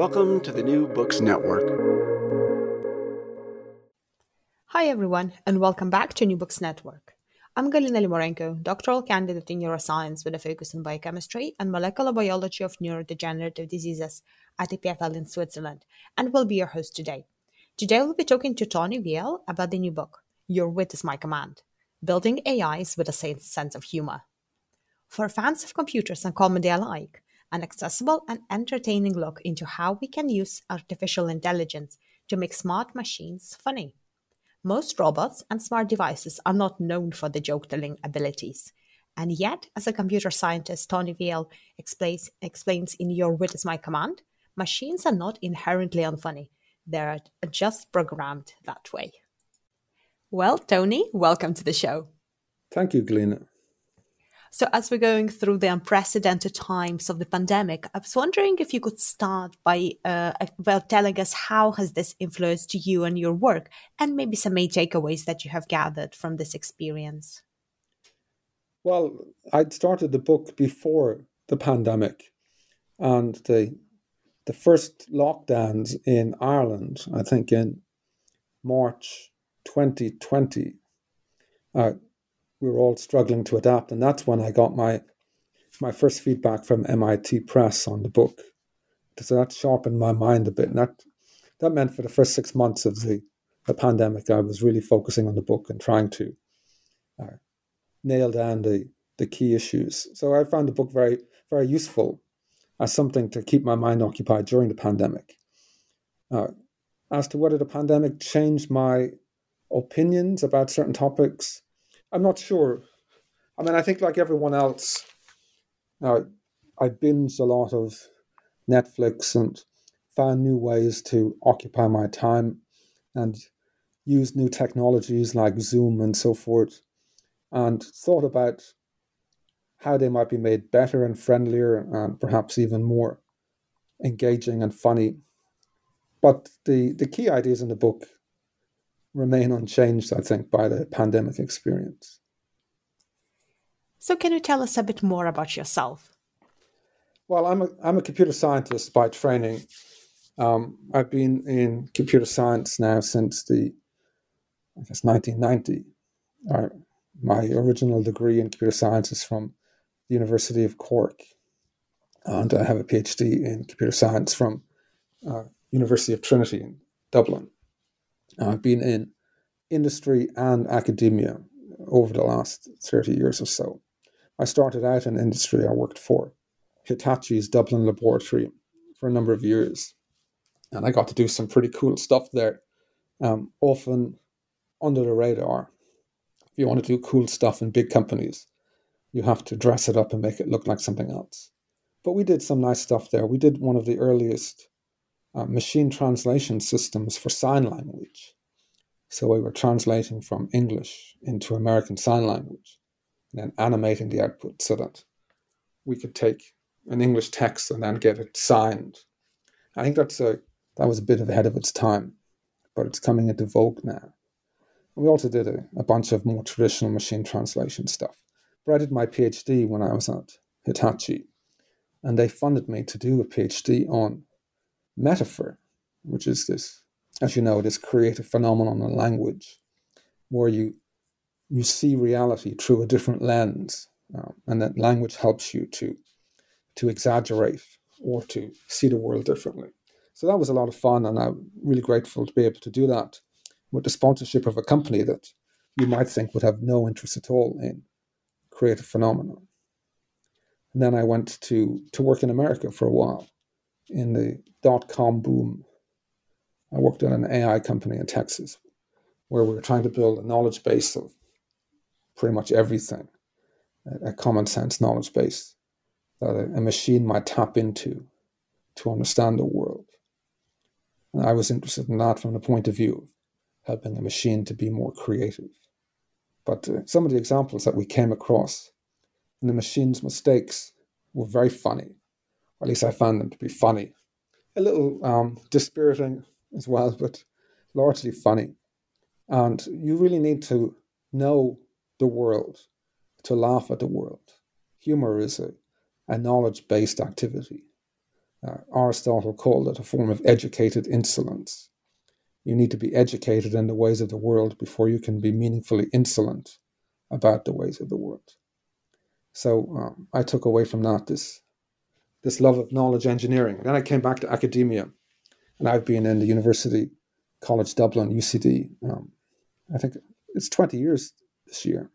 Welcome to the New Books Network. Hi, everyone, and welcome back to New Books Network. I'm Galina Limorenko, doctoral candidate in neuroscience with a focus on biochemistry and molecular biology of neurodegenerative diseases at EPFL in Switzerland, and will be your host today. Today, we'll be talking to Tony Veale about the new book, Your Wit is My Command Building AIs with a Sense of Humor. For fans of computers and comedy alike, an accessible and entertaining look into how we can use artificial intelligence to make smart machines funny. Most robots and smart devices are not known for their joke telling abilities. And yet, as a computer scientist, Tony Veale explains, explains in Your Wit is My Command, machines are not inherently unfunny. They're just programmed that way. Well, Tony, welcome to the show. Thank you, Galina. So, as we're going through the unprecedented times of the pandemic, I was wondering if you could start by uh, well telling us how has this influenced you and your work, and maybe some main takeaways that you have gathered from this experience. Well, I'd started the book before the pandemic, and the the first lockdowns in Ireland, I think in March 2020. Uh, we were all struggling to adapt, and that's when I got my my first feedback from MIT Press on the book. So that sharpened my mind a bit, and that that meant for the first six months of the, the pandemic, I was really focusing on the book and trying to uh, nail down the the key issues. So I found the book very very useful as something to keep my mind occupied during the pandemic. Uh, as to whether the pandemic changed my opinions about certain topics, I'm not sure. I mean, I think like everyone else, uh, I binged a lot of Netflix and found new ways to occupy my time and use new technologies like Zoom and so forth, and thought about how they might be made better and friendlier and perhaps even more engaging and funny. But the, the key ideas in the book remain unchanged, I think, by the pandemic experience. So, can you tell us a bit more about yourself? Well, I'm a, I'm a computer scientist by training. Um, I've been in computer science now since the, I guess, 1990. Uh, my original degree in computer science is from the University of Cork, and I have a PhD in computer science from uh, University of Trinity in Dublin. I've been in industry and academia over the last 30 years or so. I started out in industry. I worked for Hitachi's Dublin laboratory for a number of years. And I got to do some pretty cool stuff there, um, often under the radar. If you want to do cool stuff in big companies, you have to dress it up and make it look like something else. But we did some nice stuff there. We did one of the earliest uh, machine translation systems for sign language. So we were translating from English into American Sign Language and then animating the output so that we could take an English text and then get it signed I think that's a that was a bit ahead of its time, but it's coming into vogue now. We also did a, a bunch of more traditional machine translation stuff. But I did my PhD when I was at Hitachi, and they funded me to do a PhD on metaphor, which is this, as you know, this creative phenomenon in language, where you you see reality through a different lens, um, and that language helps you to to exaggerate or to see the world differently. So that was a lot of fun, and I'm really grateful to be able to do that with the sponsorship of a company that you might think would have no interest at all in creative phenomena. And then I went to to work in America for a while in the dot com boom. I worked at an AI company in Texas where we were trying to build a knowledge base of pretty much everything, a, common sense knowledge base that a, machine might tap into to understand the world. And I was interested in that from the point of view of helping a machine to be more creative. But uh, some of the examples that we came across and the machine's mistakes were very funny, or at least I found them to be funny. A little um, dispiriting as well, but largely funny. And you really need to know the world to laugh at the world. Humor is a, a knowledge based activity. Uh, Aristotle called it a form of educated insolence. You need to be educated in the ways of the world before you can be meaningfully insolent about the ways of the world. So um, I took away from that this this love of knowledge engineering. Then I came back to academia, and I've been in the University College Dublin (UCD). Um, I think it's twenty years this year.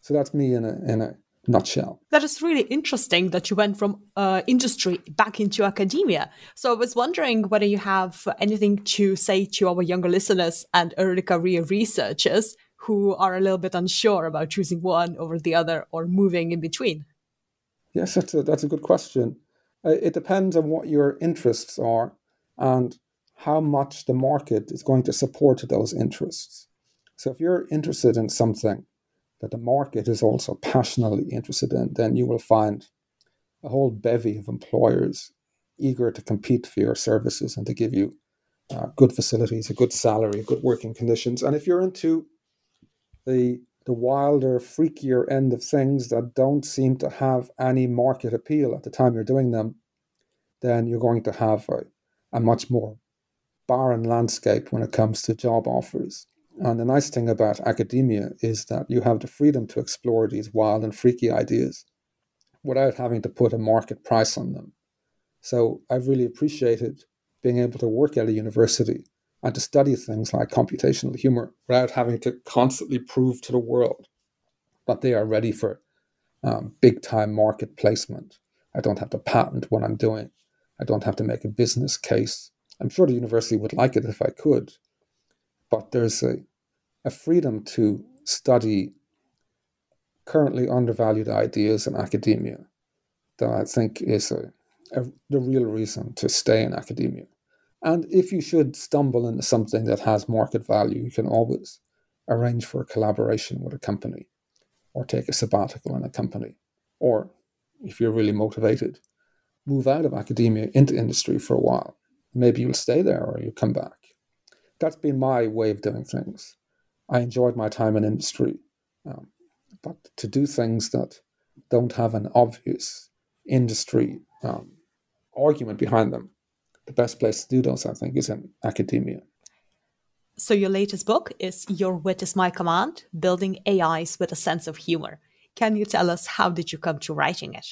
So that's me in a in a nutshell. That is really interesting that you went from uh, industry back into academia. So I was wondering whether you have anything to say to our younger listeners and early career researchers who are a little bit unsure about choosing one over the other or moving in between. Yes, that's a, that's a good question. Uh, it depends on what your interests are and how much the market is going to support those interests. So if you're interested in something that the market is also passionately interested in, then you will find a whole bevy of employers eager to compete for your services and to give you uh, good facilities, a good salary, good working conditions. And if you're into the the wilder, freakier end of things that don't seem to have any market appeal at the time you're doing them, then you're going to have a, a much more barren landscape when it comes to job offers. And the nice thing about academia is that you have the freedom to explore these wild and freaky ideas without having to put a market price on them. So I've really appreciated being able to work at a university and to study things like computational humor without having to constantly prove to the world that they are ready for um, big time market placement. I don't have to patent what I'm doing. I don't have to make a business case. I'm sure the university would like it if I could, but there's a, a freedom to study currently undervalued ideas in academia that I think is a, a, the real reason to stay in academia. And if you should stumble into something that has market value, you can always arrange for a collaboration with a company or take a sabbatical in a company. Or if you're really motivated, move out of academia into industry for a while. Maybe you'll stay there or you'll come back that's been my way of doing things. I enjoyed my time in industry, um, but to do things that don't have an obvious industry um, argument behind them, the best place to do those, I think, is in academia. So, your latest book is Your Wit is My Command Building AIs with a Sense of Humor. Can you tell us how did you come to writing it?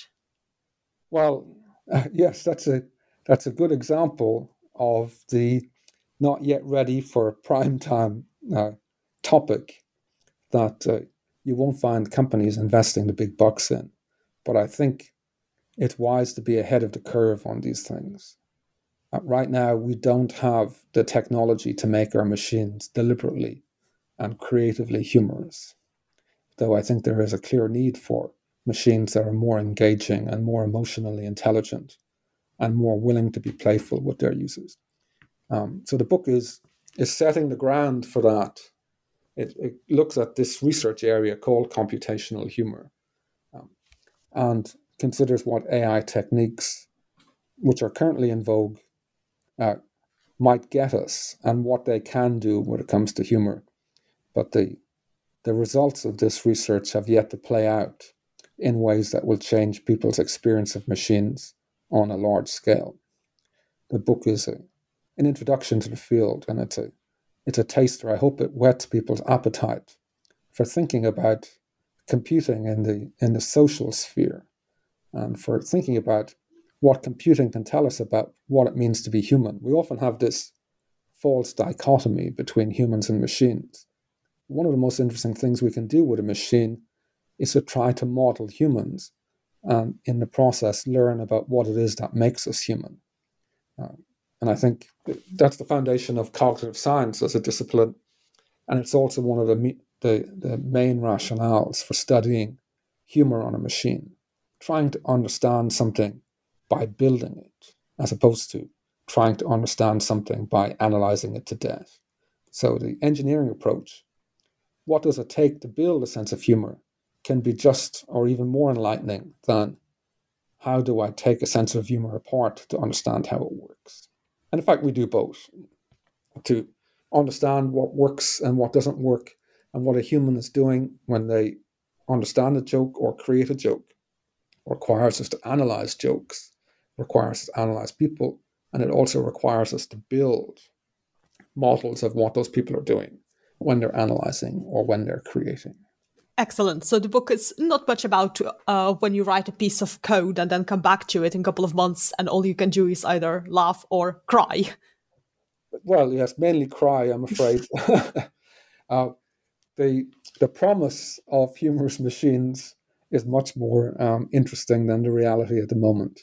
Well, uh, yes, that's a that's a good example of the not yet ready for prime time uh, topic that uh, you won't find companies investing the big bucks in. But I think it's wise to be ahead of the curve on these things. Uh, right now, we don't have the technology to make our machines deliberately and creatively humorous. Though I think there is a clear need for machines that are more engaging and more emotionally intelligent and more willing to be playful with their users. Um, so the book is is setting the ground for that. It, it looks at this research area called computational humor, um, and considers what AI techniques which are currently in vogue, uh, might get us and what they can do when it comes to humor. But the, the results of this research have yet to play out in ways that will change people's experience of machines on a large scale. The book is a, an introduction to the field and it's a, it's a taster. I hope it whets people's appetite for thinking about computing in the, in the social sphere and for thinking about what computing can tell us about what it means to be human. We often have this false dichotomy between humans and machines. One of the most interesting things we can do with a machine is to try to model humans and in the process learn about what it is that makes us human. Uh, and I think that's the foundation of cognitive science as a discipline. And it's also one of the, the, the main rationales for studying humor on a machine, trying to understand something by building it, as opposed to trying to understand something by analyzing it to death. So the engineering approach, what does it take to build a sense of humor, can be just or even more enlightening than how do I take a sense of humor apart to understand how it works. And in fact, we do both to understand what works and what doesn't work and what a human is doing when they understand a joke or create a joke requires us to analyze jokes requires us to analyze people, and it also requires us to build models of what those people are doing when they're analyzing or when they're creating. Excellent. So the book is not much about uh, when you write a piece of code and then come back to it in a couple of months, and all you can do is either laugh or cry. Well, yes, mainly cry. I'm afraid. uh, the the promise of humorous machines is much more um, interesting than the reality at the moment.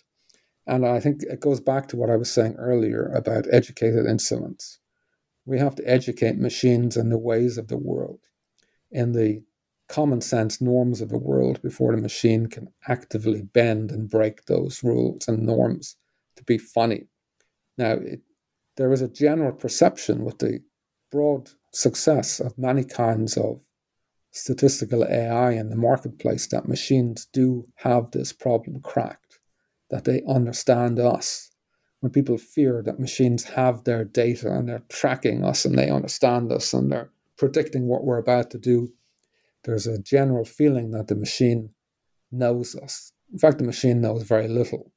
And I think it goes back to what I was saying earlier about educated insolence. We have to educate machines in the ways of the world, in the common sense norms of the world before the machine can actively bend and break those rules and norms to be funny. Now, it, there is a general perception with the broad success of many kinds of statistical AI in the marketplace that machines do have this problem cracked that they understand us. When people fear that machines have their data and they're tracking us and they understand us and they're predicting what we're about to do, there's a general feeling that the machine knows us. In fact, the machine knows very little.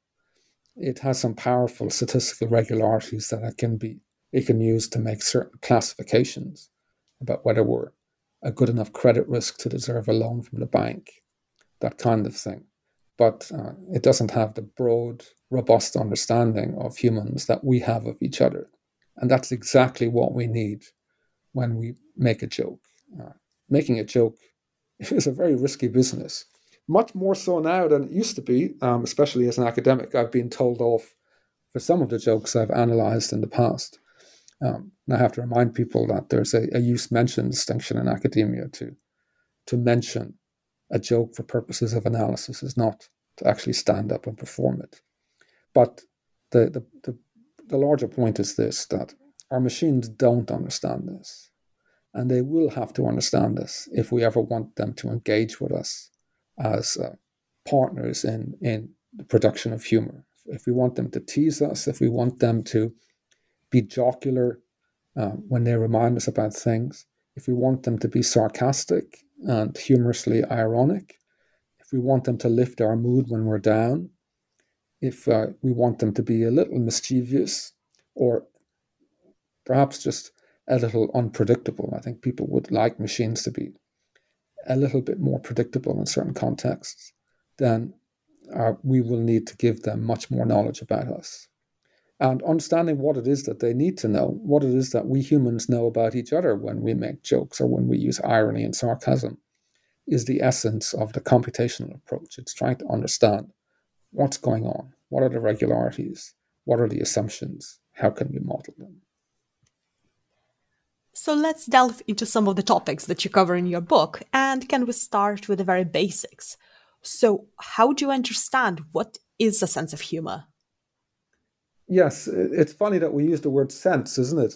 It has some powerful statistical regularities that it can be it can use to make certain classifications about whether we're a good enough credit risk to deserve a loan from the bank, that kind of thing but uh, it doesn't have the broad, robust understanding of humans that we have of each other. And that's exactly what we need when we make a joke. Uh, making a joke is a very risky business, much more so now than it used to be, um, especially as an academic. I've been told off for some of the jokes I've analyzed in the past. Um, and I have to remind people that there's a, a use mention distinction in academia to, to mention a joke for purposes of analysis is not to actually stand up and perform it. But the, the, the, the larger point is this that our machines don't understand this. And they will have to understand this if we ever want them to engage with us as uh, partners in, in the production of humor. If we want them to tease us, if we want them to be jocular uh, when they remind us about things, if we want them to be sarcastic and humorously ironic, if we want them to lift our mood when we're down, if uh, we want them to be a little mischievous or perhaps just a little unpredictable. I think people would like machines to be a little bit more predictable in certain contexts, then uh, we will need to give them much more knowledge about us and understanding what it is that they need to know, what it is that we humans know about each other when we make jokes or when we use irony and sarcasm, is the essence of the computational approach. It's trying to understand what's going on, what are the regularities, what are the assumptions, how can we model them. So let's delve into some of the topics that you cover in your book, and can we start with the very basics? So, how do you understand what is a sense of humor? Yes, it's funny that we use the word sense, isn't it?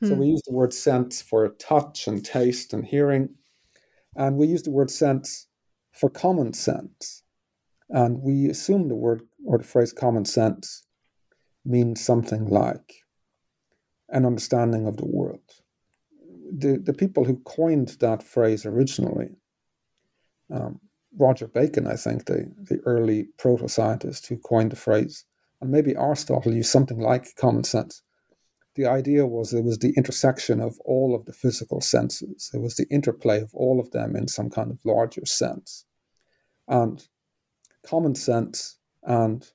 Hmm. So we use the word sense for touch and taste and hearing, and we use the word sense for common sense. And we assume the word or the phrase common sense means something like an understanding of the world. The, the people who coined that phrase originally, um, Roger Bacon, I think, the, the early proto scientist who coined the phrase, and maybe Aristotle used something like common sense. The idea was it was the intersection of all of the physical senses, it was the interplay of all of them in some kind of larger sense. And common sense and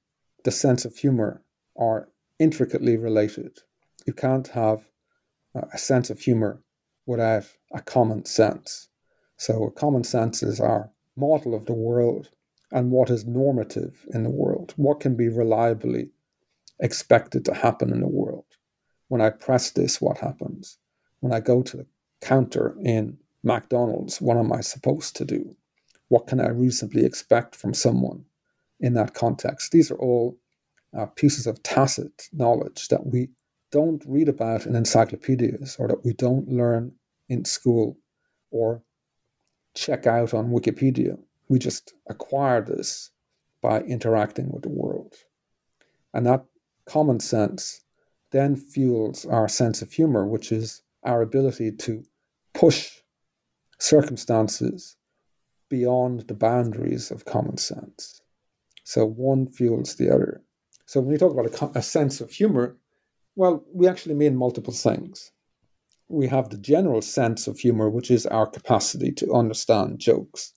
the sense of humor are intricately related. You can't have a sense of humor without a common sense. So, common sense is our model of the world and what is normative in the world, what can be reliably expected to happen in the world. When I press this, what happens? When I go to the counter in McDonald's, what am I supposed to do? What can I reasonably expect from someone in that context? These are all uh, pieces of tacit knowledge that we don't read about in encyclopedias or that we don't learn in school or check out on Wikipedia. We just acquire this by interacting with the world. And that common sense then fuels our sense of humor, which is our ability to push circumstances beyond the boundaries of common sense. So one fuels the other. So when we talk about a, a sense of humor, well, we actually mean multiple things we have the general sense of humor, which is our capacity to understand jokes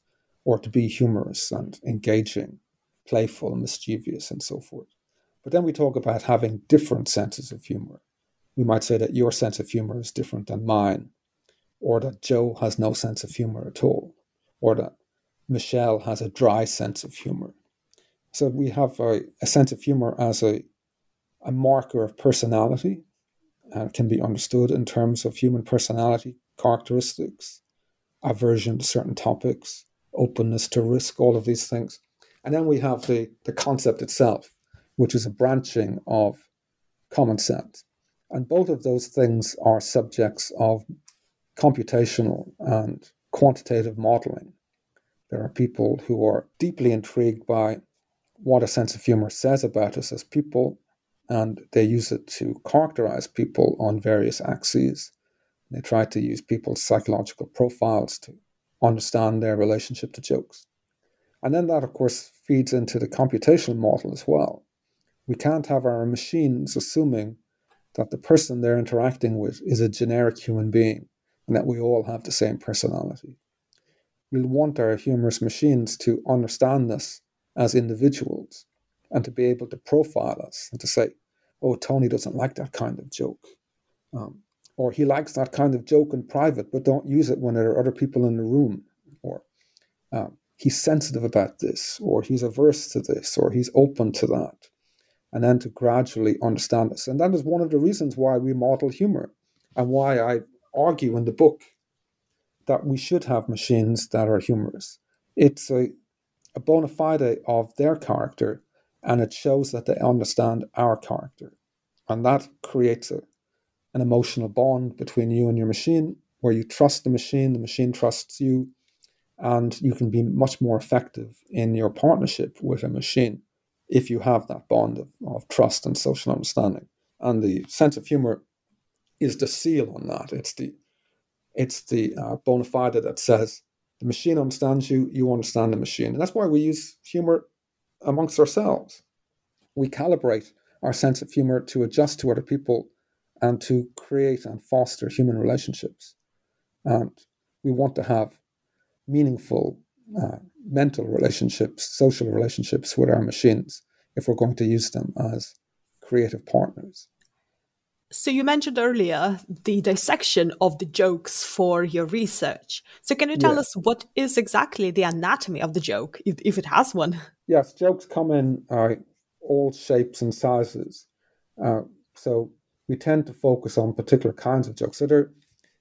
or to be humorous and engaging, playful, mischievous, and so forth. But then we talk about having different senses of humor. We might say that your sense of humor is different than mine, or that Joe has no sense of humor at all, or that Michelle has a dry sense of humor. So we have a, a sense of humor as a, a marker of personality uh, can be understood in terms of human personality characteristics, aversion to certain topics, openness to risk, all of these things. And then we have the, the concept itself, which is a branching of common sense. And both of those things are subjects of computational and quantitative modeling. There are people who are deeply intrigued by what a sense of humor says about us as people and they use it to characterize people on various axes. They try to use people's psychological profiles to understand their relationship to jokes. And then that, of course, feeds into the computational model as well. We can't have our machines assuming that the person they're interacting with is a generic human being and that we all have the same personality. We'll want our humorous machines to understand us as individuals and to be able to profile us and to say, oh, Tony doesn't like that kind of joke. Um, or he likes that kind of joke in private, but don't use it when there are other people in the room. Or um, he's sensitive about this, or he's averse to this, or he's open to that. And then to gradually understand this. And that is one of the reasons why we model humor and why I argue in the book that we should have machines that are humorous. It's a, a bona fide of their character and it shows that they understand our character. And that creates a, an emotional bond between you and your machine where you trust the machine, the machine trusts you, and you can be much more effective in your partnership with a machine if you have that bond of, of trust and social understanding. And the sense of humor is the seal on that. It's the it's the uh, bona fide that says the machine understands you, you understand the machine. And that's why we use humor amongst ourselves. We calibrate our sense of humor to adjust to other people and to create and foster human relationships. And we want to have meaningful uh, mental relationships, social relationships with our machines if we're going to use them as creative partners. So you mentioned earlier the dissection of the jokes for your research. So can you tell yeah. us what is exactly the anatomy of the joke, if, if it has one? Yes, jokes come in uh, all shapes and sizes. Uh, so we tend to focus on particular kinds of jokes. So there,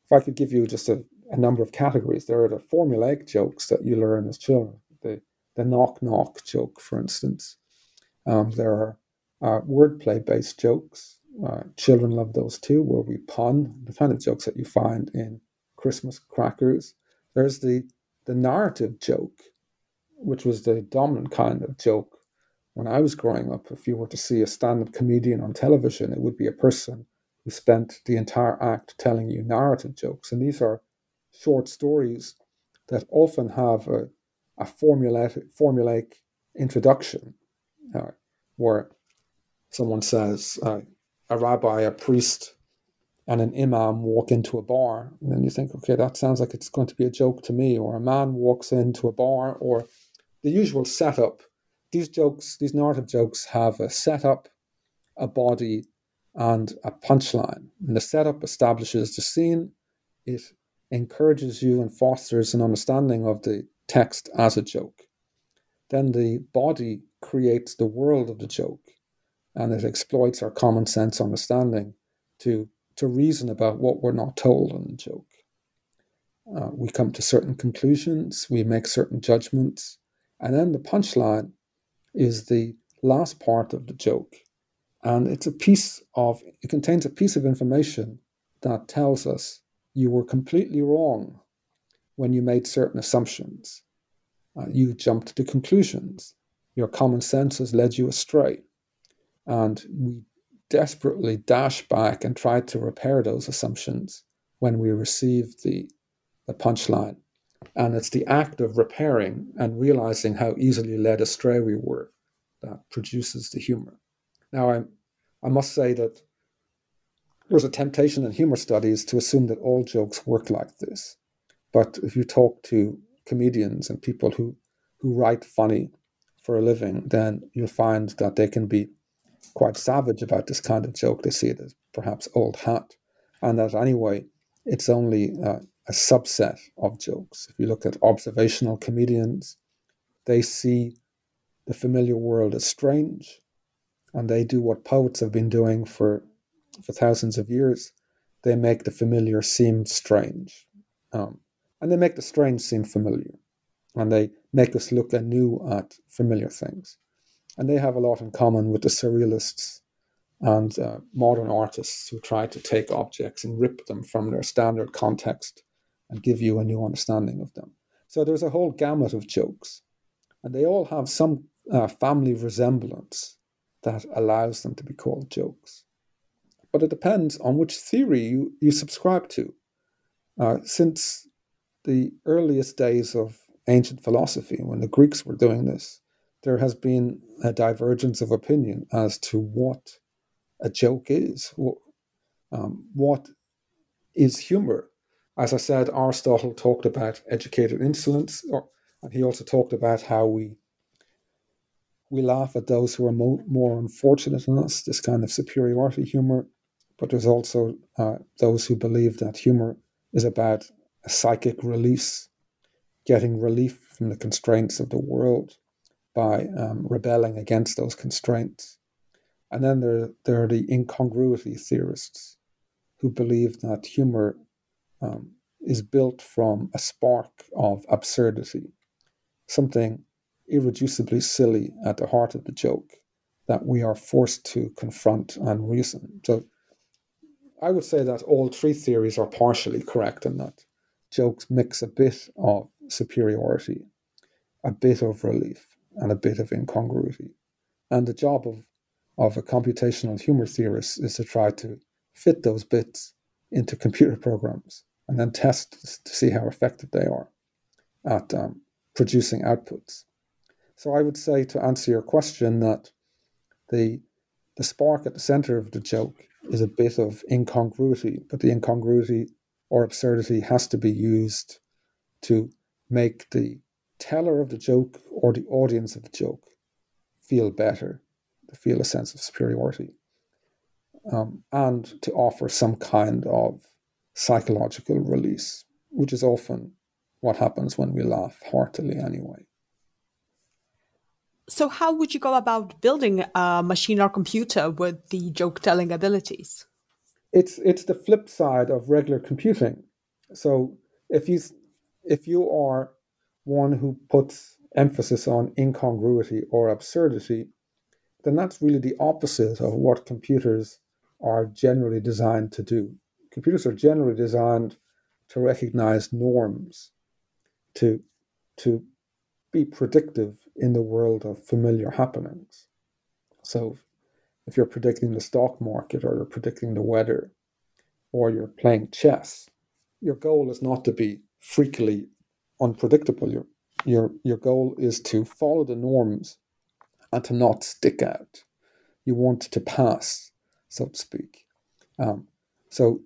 if I could give you just a, a number of categories, there are the formulaic jokes that you learn as children. The the knock knock joke, for instance. Um, there are uh, wordplay based jokes uh, children love those too, where we pun the kind of jokes that you find in Christmas crackers. There's the the narrative joke, which was the dominant kind of joke when I was growing up, if you were to see a stand up comedian on television, it would be a person who spent the entire act telling you narrative jokes. And these are short stories that often have a, a formulaic, formulaic introduction uh, where someone says, uh, a rabbi, a priest, and an imam walk into a bar, and then you think, okay, that sounds like it's going to be a joke to me, or a man walks into a bar, or the usual setup. These jokes, these narrative jokes, have a setup, a body, and a punchline. And the setup establishes the scene, it encourages you and fosters an understanding of the text as a joke. Then the body creates the world of the joke and it exploits our common sense understanding to, to reason about what we're not told in the joke. Uh, we come to certain conclusions, we make certain judgments, and then the punchline is the last part of the joke. And it's a piece of, it contains a piece of information that tells us you were completely wrong when you made certain assumptions. Uh, you jumped to conclusions. Your common sense has led you astray. And we desperately dash back and try to repair those assumptions when we receive the, the punchline. And it's the act of repairing and realizing how easily led astray we were that produces the humor. Now, I, I must say that there's a temptation in humor studies to assume that all jokes work like this. But if you talk to comedians and people who, who write funny for a living, then you'll find that they can be quite savage about this kind of joke. They see it as perhaps old hat, and that anyway, it's only uh, a subset of jokes. If you look at observational comedians, they see the familiar world as strange, and they do what poets have been doing for for thousands of years. They make the familiar seem strange, um, and they make the strange seem familiar, and they make us look anew at familiar things and they have a lot in common with the surrealists and uh, modern artists who try to take objects and rip them from their standard context and give you a new understanding of them. So there's a whole gamut of jokes, and they all have some uh, family resemblance that allows them to be called jokes. But it depends on which theory you, you subscribe to. Uh, since the earliest days of ancient philosophy, when the Greeks were doing this, there has been a divergence of opinion as to what a joke is. Um, what is humor? As I said, Aristotle talked about educated insolence, or, and he also talked about how we we laugh at those who are mo- more unfortunate than us. This kind of superiority humor, but there's also uh, those who believe that humor is about a psychic release, getting relief from the constraints of the world by um, rebelling against those constraints. And then there, there are the incongruity theorists who believe that humor um, is built from a spark of absurdity, something irreducibly silly at the heart of the joke that we are forced to confront and reason. So I would say that all three theories are partially correct in that jokes mix a bit of superiority, a bit of relief, and a bit of incongruity. And the job of, of a computational humor theorist is to try to fit those bits into computer programs and then test to see how effective they are at um, producing outputs. So I would say to answer your question that the the spark at the center of the joke is a bit of incongruity, but the incongruity or absurdity has to be used to make the teller of the joke or the audience of the joke feel better, to feel a sense of superiority, um, and to offer some kind of psychological release, which is often what happens when we laugh heartily anyway. So, how would you go about building a machine or computer with the joke telling abilities? It's it's the flip side of regular computing. So, if you if you are one who puts emphasis on incongruity or absurdity, then that's really the opposite of what computers are generally designed to do. Computers are generally designed to recognize norms, to, to be predictive in the world of familiar happenings. So if you're predicting the stock market or you're predicting the weather or you're playing chess, your goal is not to be freakily unpredictable. Your, your, your goal is to follow the norms and to not stick out. You want to pass, so to speak. Um, so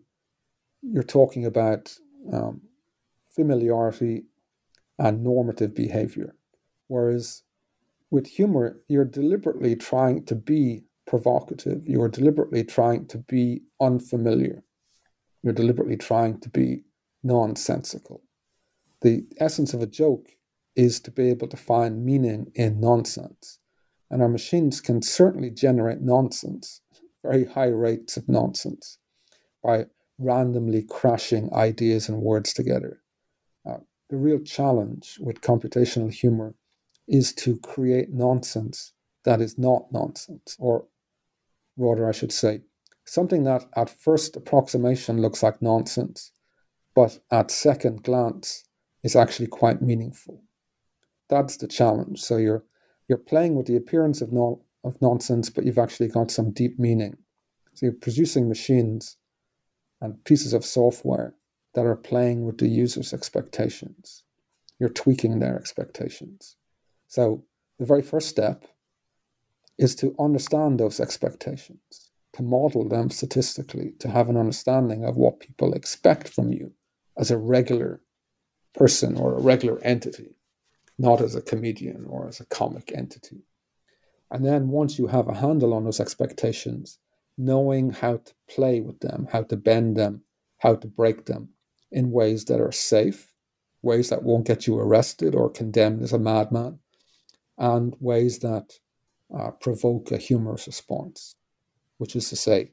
you're talking about um, familiarity and normative behavior. Whereas with humor, you're deliberately trying to be provocative, you're deliberately trying to be unfamiliar, you're deliberately trying to be nonsensical. The essence of a joke is to be able to find meaning in nonsense. And our machines can certainly generate nonsense, very high rates of nonsense, by randomly crashing ideas and words together. Uh, the real challenge with computational humor is to create nonsense that is not nonsense, or rather, I should say, something that at first approximation looks like nonsense, but at second glance is actually quite meaningful. That's the challenge. So you're you're playing with the appearance of non, of nonsense, but you've actually got some deep meaning. So you're producing machines and pieces of software that are playing with the user's expectations. You're tweaking their expectations. So the very first step is to understand those expectations, to model them statistically, to have an understanding of what people expect from you as a regular person or a regular entity, not as a comedian or as a comic entity. And then once you have a handle on those expectations, knowing how to play with them, how to bend them, how to break them in ways that are safe, ways that won't get you arrested or condemned as a madman, and ways that uh, provoke a humorous response, which is to say,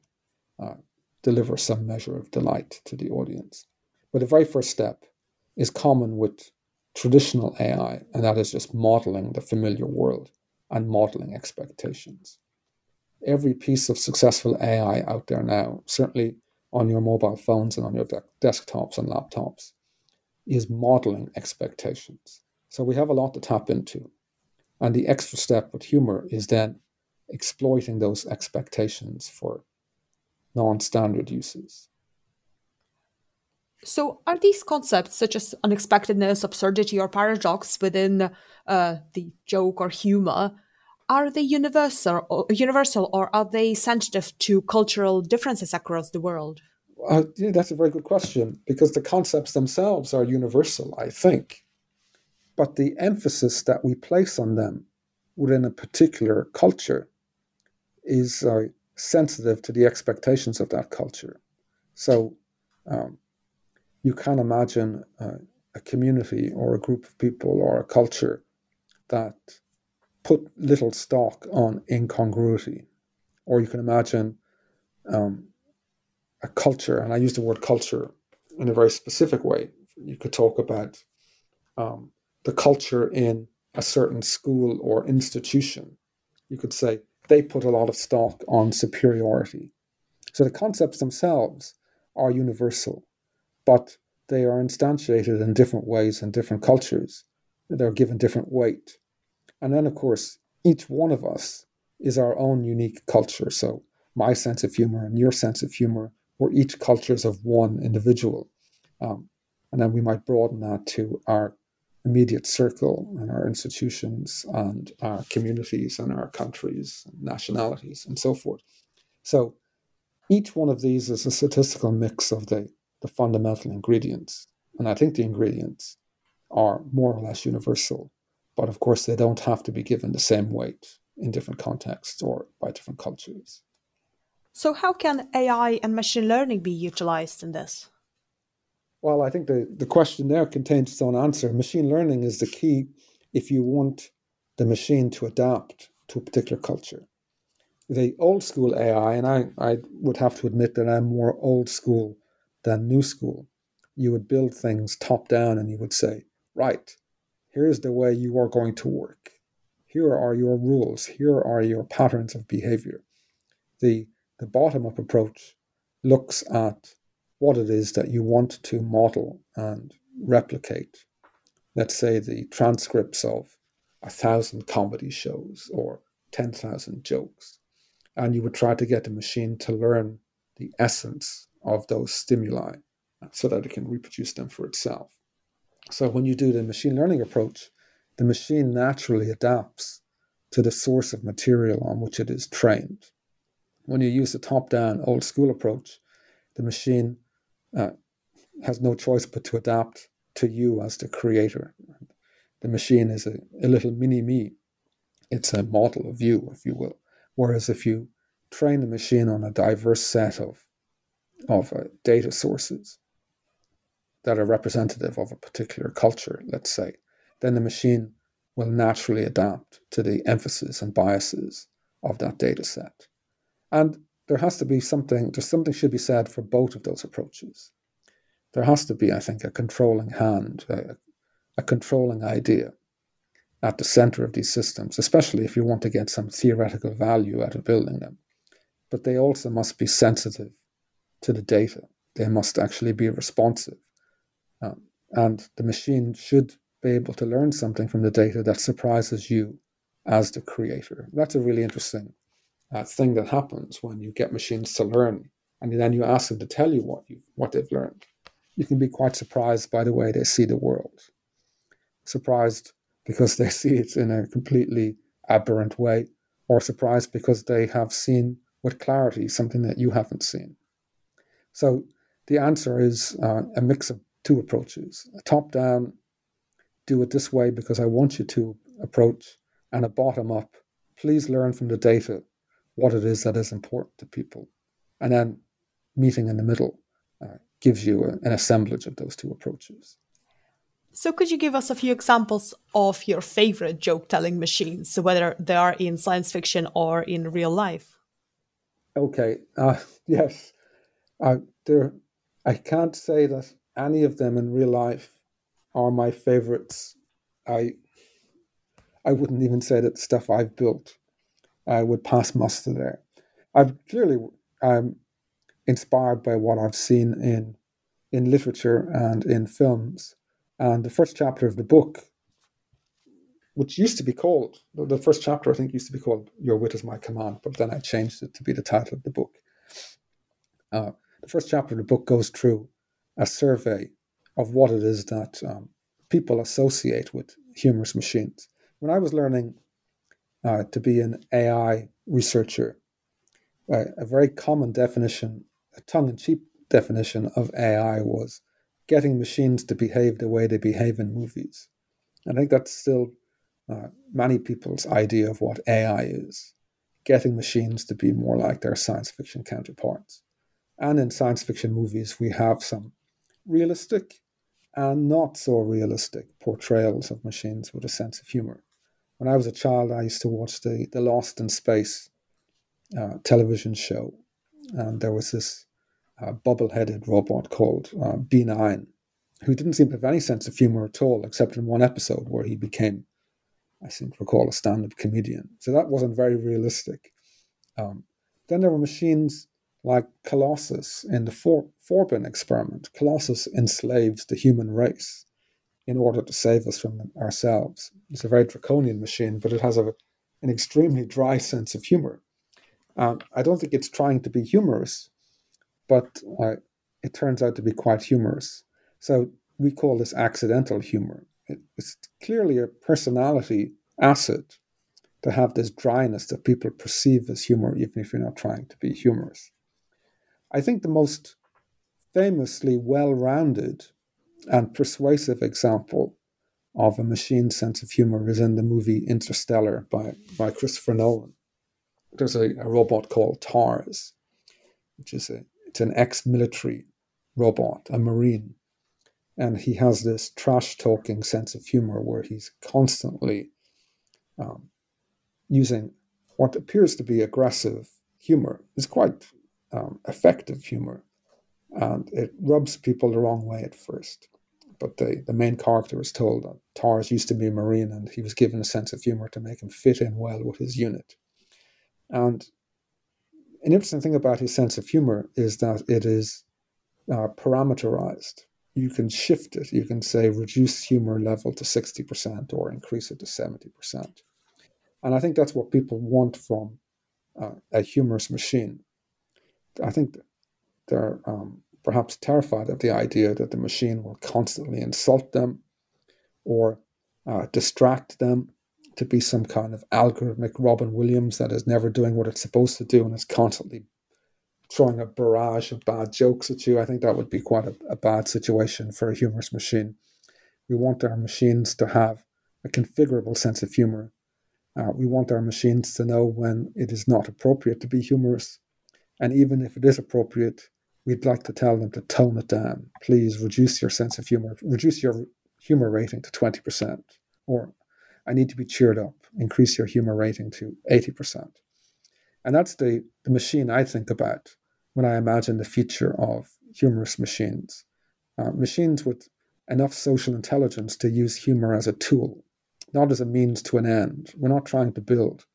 uh, deliver some measure of delight to the audience. But the very first step is common with traditional AI, and that is just modeling the familiar world and modeling expectations every piece of successful AI out there now, certainly on your mobile phones and on your de- desktops and laptops, is modeling expectations. So we have a lot to tap into. And the extra step with humor is then exploiting those expectations for non standard uses. So, are these concepts such as unexpectedness, absurdity, or paradox within uh, the joke or humor are they universal or, universal or are they sensitive to cultural differences across the world? Uh, yeah, that's a very good question because the concepts themselves are universal, I think. But the emphasis that we place on them within a particular culture is uh, sensitive to the expectations of that culture. So um, you can't imagine uh, a community or a group of people or a culture that put little stock on incongruity. Or you can imagine um, a culture, and I use the word culture in a very specific way. You could talk about um, the culture in a certain school or institution. You could say they put a lot of stock on superiority. So the concepts themselves are universal, but they are instantiated in different ways in different cultures. They're given different weight. And then, of course, each one of us is our own unique culture. So, my sense of humor and your sense of humor, we're each cultures of one individual. Um, and then we might broaden that to our immediate circle and our institutions and our communities and our countries and nationalities and so forth. So, each one of these is a statistical mix of the, the fundamental ingredients. And I think the ingredients are more or less universal but of course, they don't have to be given the same weight in different contexts or by different cultures. So, how can AI and machine learning be utilized in this? Well, I think the, the question there contains its own answer. Machine learning is the key if you want the machine to adapt to a particular culture. The old school AI, and I, I would have to admit that I'm more old school than new school, you would build things top down and you would say, right, Here's the way you are going to work. Here are your rules. Here are your patterns of behavior. The, the bottom up approach looks at what it is that you want to model and replicate. Let's say the transcripts of a thousand comedy shows or 10,000 jokes. And you would try to get the machine to learn the essence of those stimuli so that it can reproduce them for itself. So when you do the machine learning approach, the machine naturally adapts to the source of material on which it is trained. When you use the top down old school approach, the machine uh, has no choice but to adapt to you as the creator. The machine is a, a little mini me. It's a model of you, if you will. Whereas if you train the machine on a diverse set of, of uh, data sources that are representative of a particular culture, let's say, then the machine will naturally adapt to the emphasis and biases of that data set. And there has to be something, there's something should be said for both of those approaches. There has to be, I think, a controlling hand, a, a controlling idea at the center of these systems, especially if you want to get some theoretical value out of building them. But they also must be sensitive to the data. They must actually be responsive. Um, and the machine should be able to learn something from the data that surprises you as the creator. That's a really interesting uh, thing that happens when you get machines to learn, and then you ask them to tell you what you what they've learned. You can be quite surprised by the way they see the world. Surprised because they see it in a completely aberrant way, or surprised because they have seen with clarity something that you haven't seen. So the answer is uh, a mix of two approaches: a top-down do it this way because I want you to approach, and a bottom up. Please learn from the data what it is that is important to people. And then meeting in the middle uh, gives you a, an assemblage of those two approaches. So, could you give us a few examples of your favorite joke telling machines, whether they are in science fiction or in real life? Okay, uh, yes. Uh, there, I can't say that any of them in real life are my favorites. I I wouldn't even say that stuff I've built uh, would pass muster there. I've clearly um, inspired by what I've seen in in literature and in films. And the first chapter of the book, which used to be called the first chapter, I think used to be called "Your Wit Is My Command," but then I changed it to be the title of the book. Uh, the first chapter of the book goes through a survey of what it is that um, people associate with humorous machines. When I was learning uh, to be an AI researcher, uh, a very common definition, a tongue in cheek definition of AI was getting machines to behave the way they behave in movies. I think that's still uh, many people's idea of what AI is getting machines to be more like their science fiction counterparts. And in science fiction movies, we have some realistic and not so realistic portrayals of machines with a sense of humor. When I was a child, I used to watch the, the Lost in Space uh, television show, and there was this uh, bubble headed robot called uh, B9 who didn't seem to have any sense of humor at all, except in one episode where he became, I seem to recall, a stand up comedian. So that wasn't very realistic. Um, then there were machines like Colossus in the For- Forbin experiment. Colossus enslaves the human race in order to save us from ourselves. It's a very draconian machine, but it has a, an extremely dry sense of humor. Um, I don't think it's trying to be humorous, but uh, it turns out to be quite humorous. So we call this accidental humor. It, it's clearly a personality asset to have this dryness that people perceive as humor, even if you're not trying to be humorous. I think the most famously well rounded and persuasive example of a machine sense of humor is in the movie Interstellar by, by Christopher Nolan. There's a, a robot called TARS, which is a, it's an ex military robot, a Marine. And he has this trash talking sense of humor where he's constantly um, using what appears to be aggressive humor. It's quite um, effective humor. And it rubs people the wrong way at first. But the, the main character is told that Tars used to be a Marine and he was given a sense of humor to make him fit in well with his unit. And an interesting thing about his sense of humor is that it is uh, parameterized. You can shift it. You can say reduce humor level to 60% or increase it to 70%. And I think that's what people want from uh, a humorous machine. I think they're um, perhaps terrified of the idea that the machine will constantly insult them or uh, distract them to be some kind of algorithmic Robin Williams that is never doing what it's supposed to do and is constantly throwing a barrage of bad jokes at you. I think that would be quite a, a bad situation for a humorous machine. We want our machines to have a configurable sense of humor. Uh, we want our machines to know when it is not appropriate to be humorous. And even if it is appropriate, we'd like to tell them to tone it down. Please reduce your sense of humor, reduce your humor rating to 20%, or I need to be cheered up. Increase your humor rating to 80%. And that's the, the machine I think about when I imagine the future of humorous machines. Uh, machines with enough social intelligence to use humor as a tool, not as a means to an end. We're not trying to build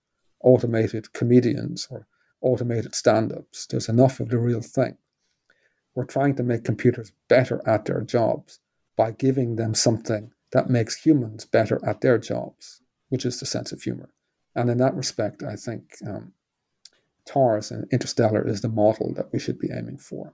automated comedians or automated stand ups. There's enough of the real thing. We're trying to make computers better at their jobs by giving them something that makes humans better at their jobs, which is the sense of humor. And in that respect, I think um, TARS and Interstellar is the model that we should be aiming for.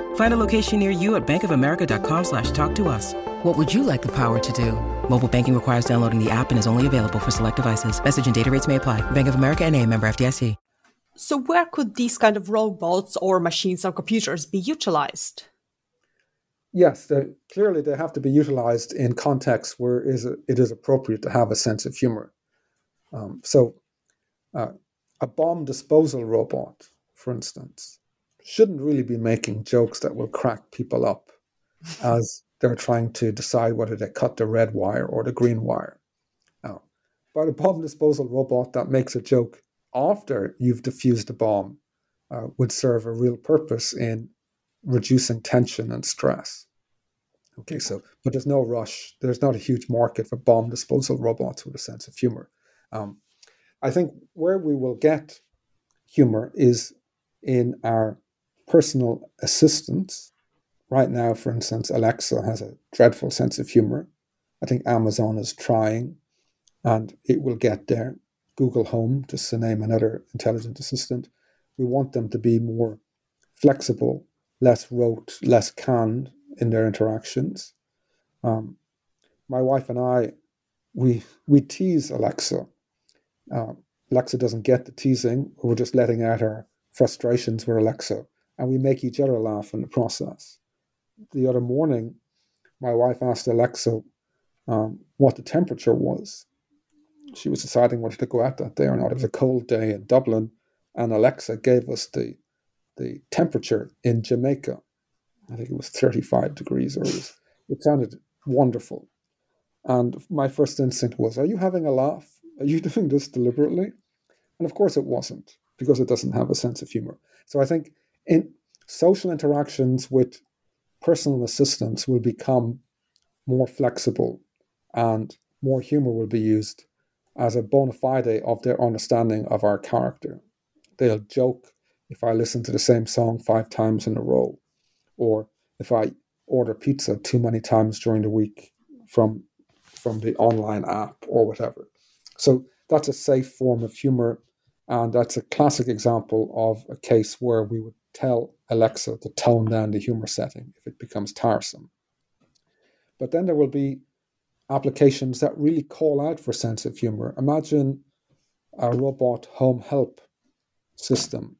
Find a location near you at bankofamerica.com slash talk to us. What would you like the power to do? Mobile banking requires downloading the app and is only available for select devices. Message and data rates may apply. Bank of America and a member FDIC. So where could these kind of robots or machines or computers be utilized? Yes, they, clearly they have to be utilized in contexts where it is appropriate to have a sense of humor. Um, so uh, a bomb disposal robot, for instance, shouldn't really be making jokes that will crack people up as they're trying to decide whether they cut the red wire or the green wire. Now, but a bomb disposal robot that makes a joke after you've defused the bomb uh, would serve a real purpose in reducing tension and stress. Okay, so, but there's no rush. There's not a huge market for bomb disposal robots with a sense of humor. Um, I think where we will get humor is in our personal assistants. Right now, for instance, Alexa has a dreadful sense of humor. I think Amazon is trying, and it will get there. Google Home, just to name another intelligent assistant, we want them to be more flexible, less rote, less canned in their interactions. Um, my wife and I, we we tease Alexa uh, Alexa doesn't get the teasing. We're just letting out our frustrations with Alexa, and we make each other laugh in the process. The other morning, my wife asked Alexa um, what the temperature was. She was deciding whether to go out that day or not. It was a cold day in Dublin, and Alexa gave us the the temperature in Jamaica. I think it was 35 degrees, or it, was, it sounded wonderful. And my first instinct was, Are you having a laugh? Are you doing this deliberately? And of course it wasn't, because it doesn't have a sense of humor. So I think in social interactions with personal assistants will become more flexible and more humor will be used as a bona fide of their understanding of our character. They'll joke if I listen to the same song five times in a row, or if I order pizza too many times during the week from from the online app or whatever. So that's a safe form of humor. And that's a classic example of a case where we would tell Alexa to tone down the humor setting if it becomes tiresome. But then there will be applications that really call out for sense of humor. Imagine a robot home help system.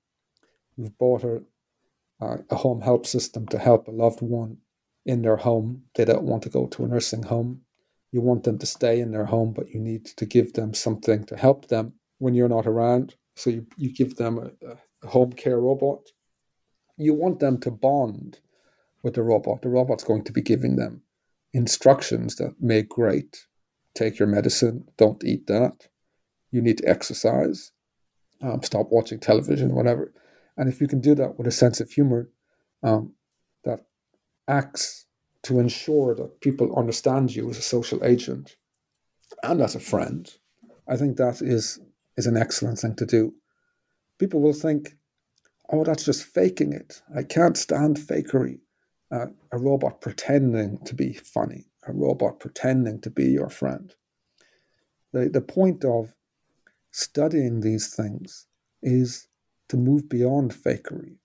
You've bought a, uh, a home help system to help a loved one in their home. They don't want to go to a nursing home. You want them to stay in their home, but you need to give them something to help them when you're not around. So you, you give them a, a home care robot. You want them to bond with the robot. The robot's going to be giving them instructions that make great. Take your medicine, don't eat that. You need to exercise, um, stop watching television, whatever. And if you can do that with a sense of humor um, that acts to ensure that people understand you as a social agent and as a friend, I think that is is an excellent thing to do. People will think, "Oh, that's just faking it. I can't stand fakery." Uh, a robot pretending to be funny, a robot pretending to be your friend. The, the point of studying these things is to move beyond fakery,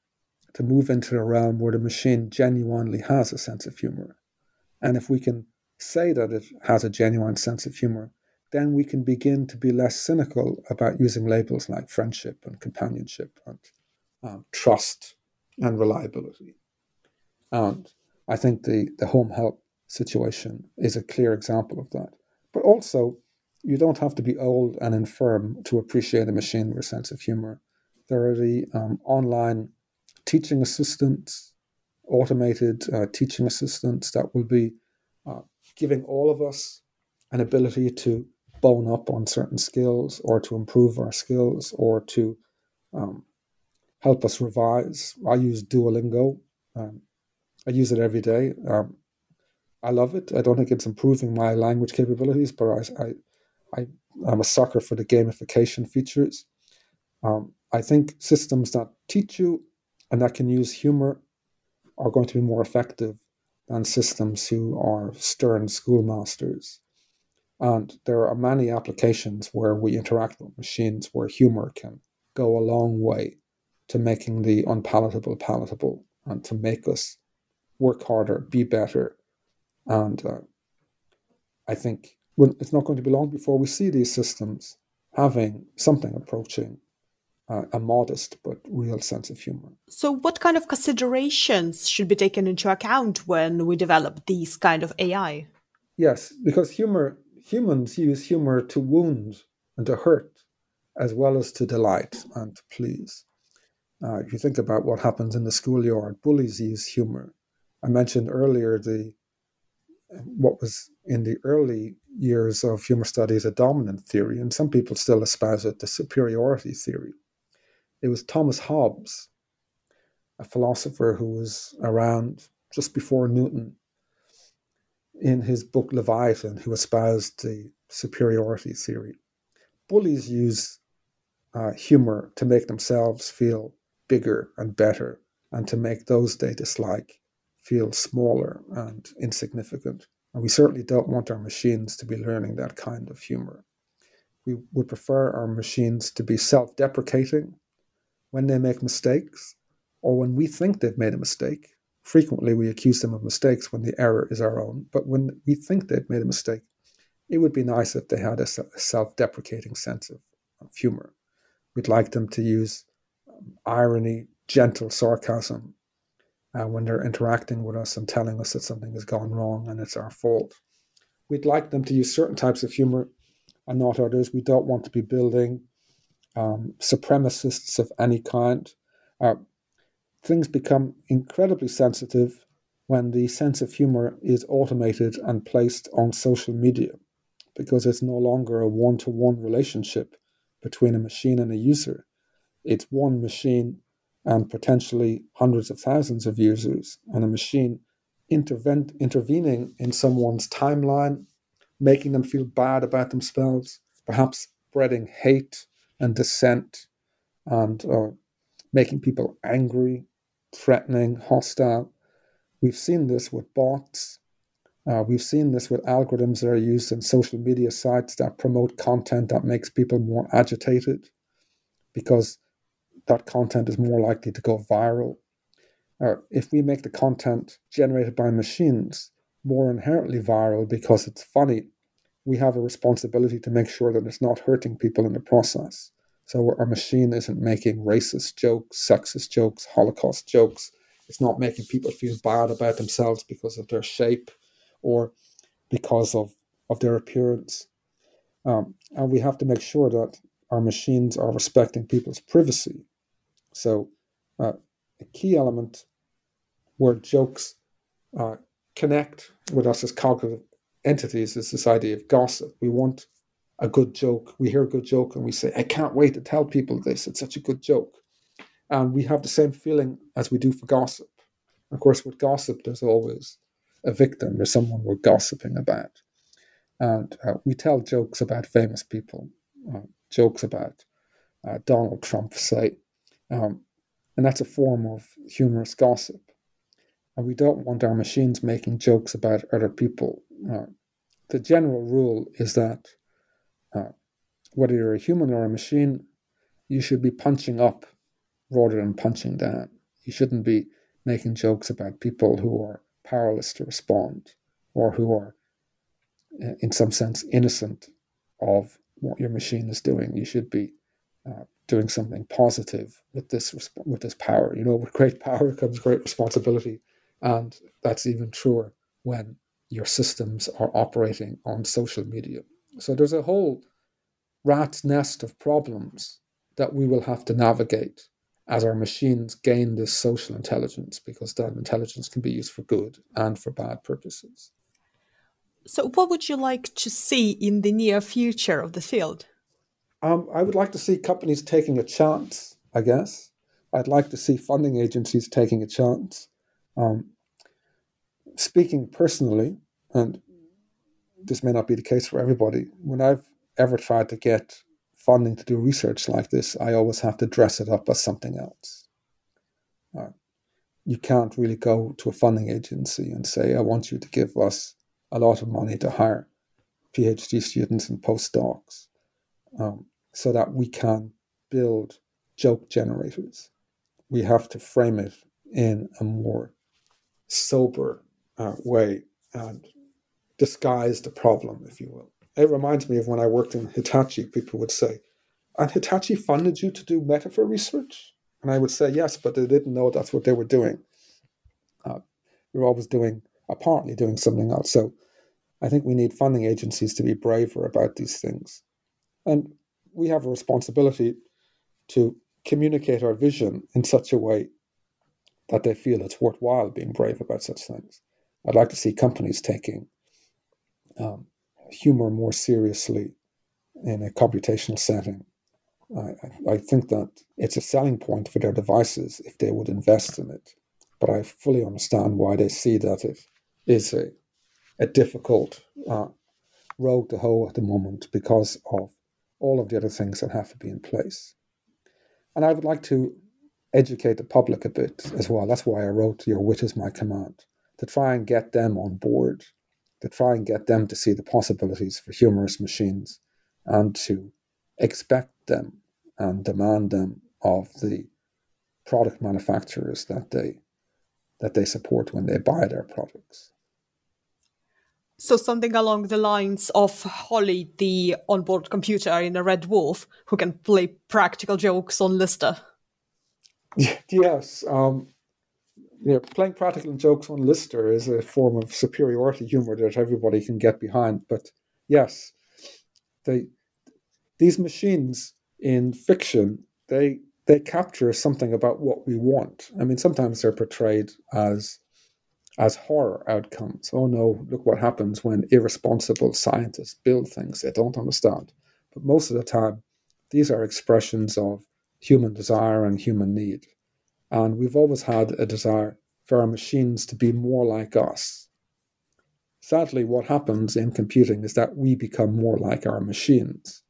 to move into a realm where the machine genuinely has a sense of humor. And if we can say that it has a genuine sense of humor, then we can begin to be less cynical about using labels like friendship and companionship and um, trust and reliability. And I think the, the home help situation is a clear example of that. But also, you don't have to be old and infirm to appreciate a machine with a sense of humor. There are the um, online teaching assistants, automated uh, teaching assistants that will be uh, giving all of us an ability to bone up on certain skills or to improve our skills or to um, help us revise. I use Duolingo. Um, I use it every day. Um, I love it. I don't think it's improving my language capabilities, but I, I, I am a sucker for the gamification features. Um, I think systems that teach you and that can use humor are going to be more effective than systems who are stern schoolmasters. And there are many applications where we interact with machines where humor can go a long way to making the unpalatable palatable and to make us work harder, be better. And uh, I think it's not going to be long before we see these systems having something approaching uh, a modest but real sense of humor. So, what kind of considerations should be taken into account when we develop these kind of AI? Yes, because humor humans use humor to wound and to hurt, as well as to delight and to please. Uh, if you think about what happens in the schoolyard, bullies use humor I mentioned earlier the what was in the early years of humor studies a dominant theory, and some people still espouse it, the superiority theory. It was Thomas Hobbes, a philosopher who was around just before Newton, in his book Leviathan, who espoused the superiority theory. Bullies use uh, humor to make themselves feel bigger and better and to make those they dislike feel smaller and insignificant. And we certainly don't want our machines to be learning that kind of humor. We would prefer our machines to be self deprecating when they make mistakes or when we think they've made a mistake. Frequently, we accuse them of mistakes when the error is our own, but when we think they've made a mistake, it would be nice if they had a self deprecating sense of, humor. We'd like them to use irony, gentle sarcasm, uh, when they're interacting with us and telling us that something has gone wrong and it's our fault. We'd like them to use certain types of humor and not others. We don't want to be building um, supremacists of any kind. Uh, things become incredibly sensitive when the sense of humor is automated and placed on social media because it's no longer a one to one relationship between a machine and a user. It's one machine and potentially hundreds of thousands of users and a machine interven- intervening in someone's timeline, making them feel bad about themselves, perhaps spreading hate and dissent and uh, making people angry, threatening, hostile. We've seen this with bots. Uh, we've seen this with algorithms that are used in social media sites that promote content that makes people more agitated because that content is more likely to go viral. Or if we make the content generated by machines more inherently viral because it's funny, we have a responsibility to make sure that it's not hurting people in the process. So our machine isn't making racist jokes, sexist jokes, Holocaust jokes, It's not making people feel bad about themselves because of their shape or because of, of their appearance. Um, and we have to make sure that our machines are respecting people's privacy. So, uh, a key element where jokes uh, connect with us as cognitive entities is this idea of gossip. We want a good joke. We hear a good joke and we say, I can't wait to tell people this. It's such a good joke. And we have the same feeling as we do for gossip. Of course, with gossip, there's always a victim, or someone we're gossiping about. And uh, we tell jokes about famous people, uh, jokes about uh, Donald Trump, say. Um, and that's a form of humorous gossip. And we don't want our machines making jokes about other people. Uh, the general rule is that uh, whether you're a human or a machine, you should be punching up rather than punching down. You shouldn't be making jokes about people who are powerless to respond or who are, uh, in some sense, innocent of what your machine is doing. You should be uh, doing something positive with this with this power. You know, with great power comes great responsibility, and that's even truer when your systems are operating on social media. So there's a whole rat's nest of problems that we will have to navigate as our machines gain this social intelligence, because that intelligence can be used for good and for bad purposes. So, what would you like to see in the near future of the field? Um, I would like to see companies taking a chance, I guess. I'd like to see funding agencies taking a chance. Um, speaking personally, and this may not be the case for everybody, when I've ever tried to get funding to do research like this, I always have to dress it up as something else. Uh, you can't really go to a funding agency and say, I want you to give us a lot of money to hire PhD students and postdocs um, so that we can build joke generators. We have to frame it in a more sober uh, way and disguise the problem, if you will. It reminds me of when I worked in Hitachi, people would say, and Hitachi funded you to do metaphor research? And I would say, yes, but they didn't know that's what they were doing. Uh, you're always doing, apparently doing something else. So I think we need funding agencies to be braver about these things. And we have a responsibility to communicate our vision in such a way that they feel it's worthwhile being brave about such things. I'd like to see companies taking um, humor more seriously in a computational setting. I, I think that it's a selling point for their devices if they would invest in it. But I fully understand why they see that it is a, a difficult uh, road to hoe at the moment because of all of the other things that have to be in place. And I would like to educate the public a bit as well. That's why I wrote Your Wit is My Command, to try and get them on board to try and get them to see the possibilities for humorous machines and to expect them and demand them of the product manufacturers that they that they support when they buy their products. So something along the lines of Holly, the onboard computer in a Red Dwarf, who can play practical jokes on Lister. Yes, um, playing practical jokes on Lister is a form of superiority humor that everybody can get behind. But yes, they these machines in fiction they they capture something about what we want. I mean, sometimes they're portrayed as as horror outcomes. Oh no, look what happens when irresponsible scientists build things they don't understand. But most of the time, these are expressions of human desire and human need. And we've always had a desire for our machines to be more like us. Sadly, what happens in computing is that we become more like our machines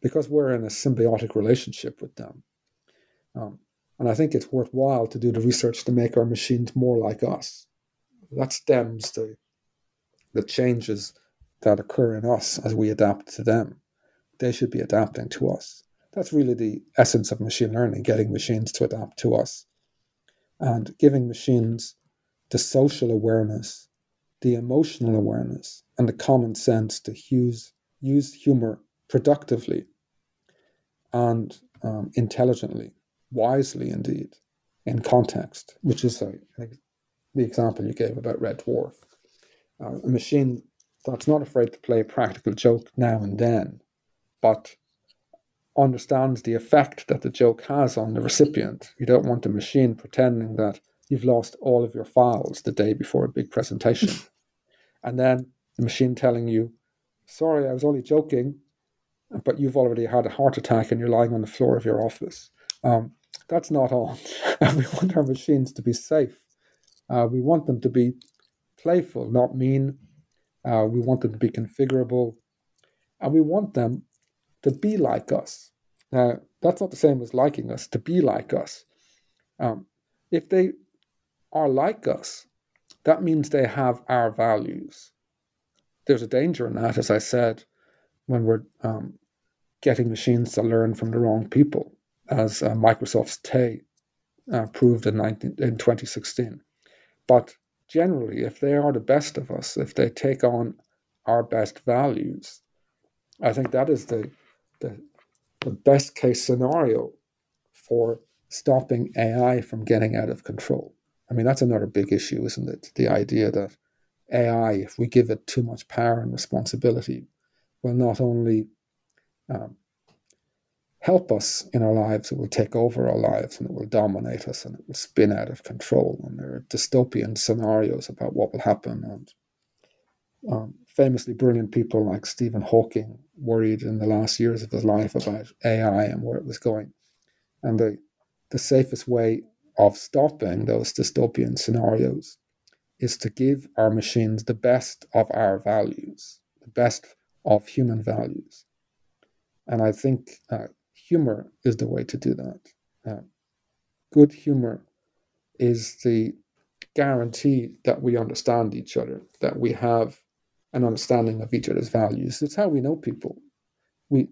because we're in a symbiotic relationship with them. Um, and I think it's worthwhile to do the research to make our machines more like us. That stems the, the changes that occur in us as we adapt to them. They should be adapting to us. That's really the essence of machine learning, getting machines to adapt to us and giving machines the social awareness, the emotional awareness, and the common sense to use, use humor productively and um, intelligently, wisely indeed, in context, which is a, the example you gave about Red Dwarf. Uh, a machine that's not afraid to play a practical joke now and then, but understands the effect that the joke has on the recipient. You don't want a machine pretending that you've lost all of your files the day before a big presentation. and then the machine telling you, sorry, I was only joking, but you've already had a heart attack and you're lying on the floor of your office. Um, that's not on. we want our machines to be safe. Uh, we want them to be playful, not mean. Uh, we want them to be configurable. And we want them to be like us. Now, that's not the same as liking us, to be like us. Um, if they are like us, that means they have our values. There's a danger in that, as I said, when we're um, getting machines to learn from the wrong people, as uh, Microsoft's Tay uh, proved in, 19, in 2016. But generally, if they are the best of us, if they take on our best values, I think that is the, the, the best case scenario for stopping AI from getting out of control. I mean, that's another big issue, isn't it? The idea that AI, if we give it too much power and responsibility, will not only um, help us in our lives, it will take over our lives and it will dominate us and it will spin out of control. And there are dystopian scenarios about what will happen. And um, famously brilliant people like Stephen Hawking worried in the last years of his life about AI and where it was going. And the, the safest way of stopping those dystopian scenarios is to give our machines the best of our values, the best of human values. And I think uh, humor is the way to do that. Uh, good humor is the guarantee that we understand each other, that we have an understanding of each other's values. It's how we know people. We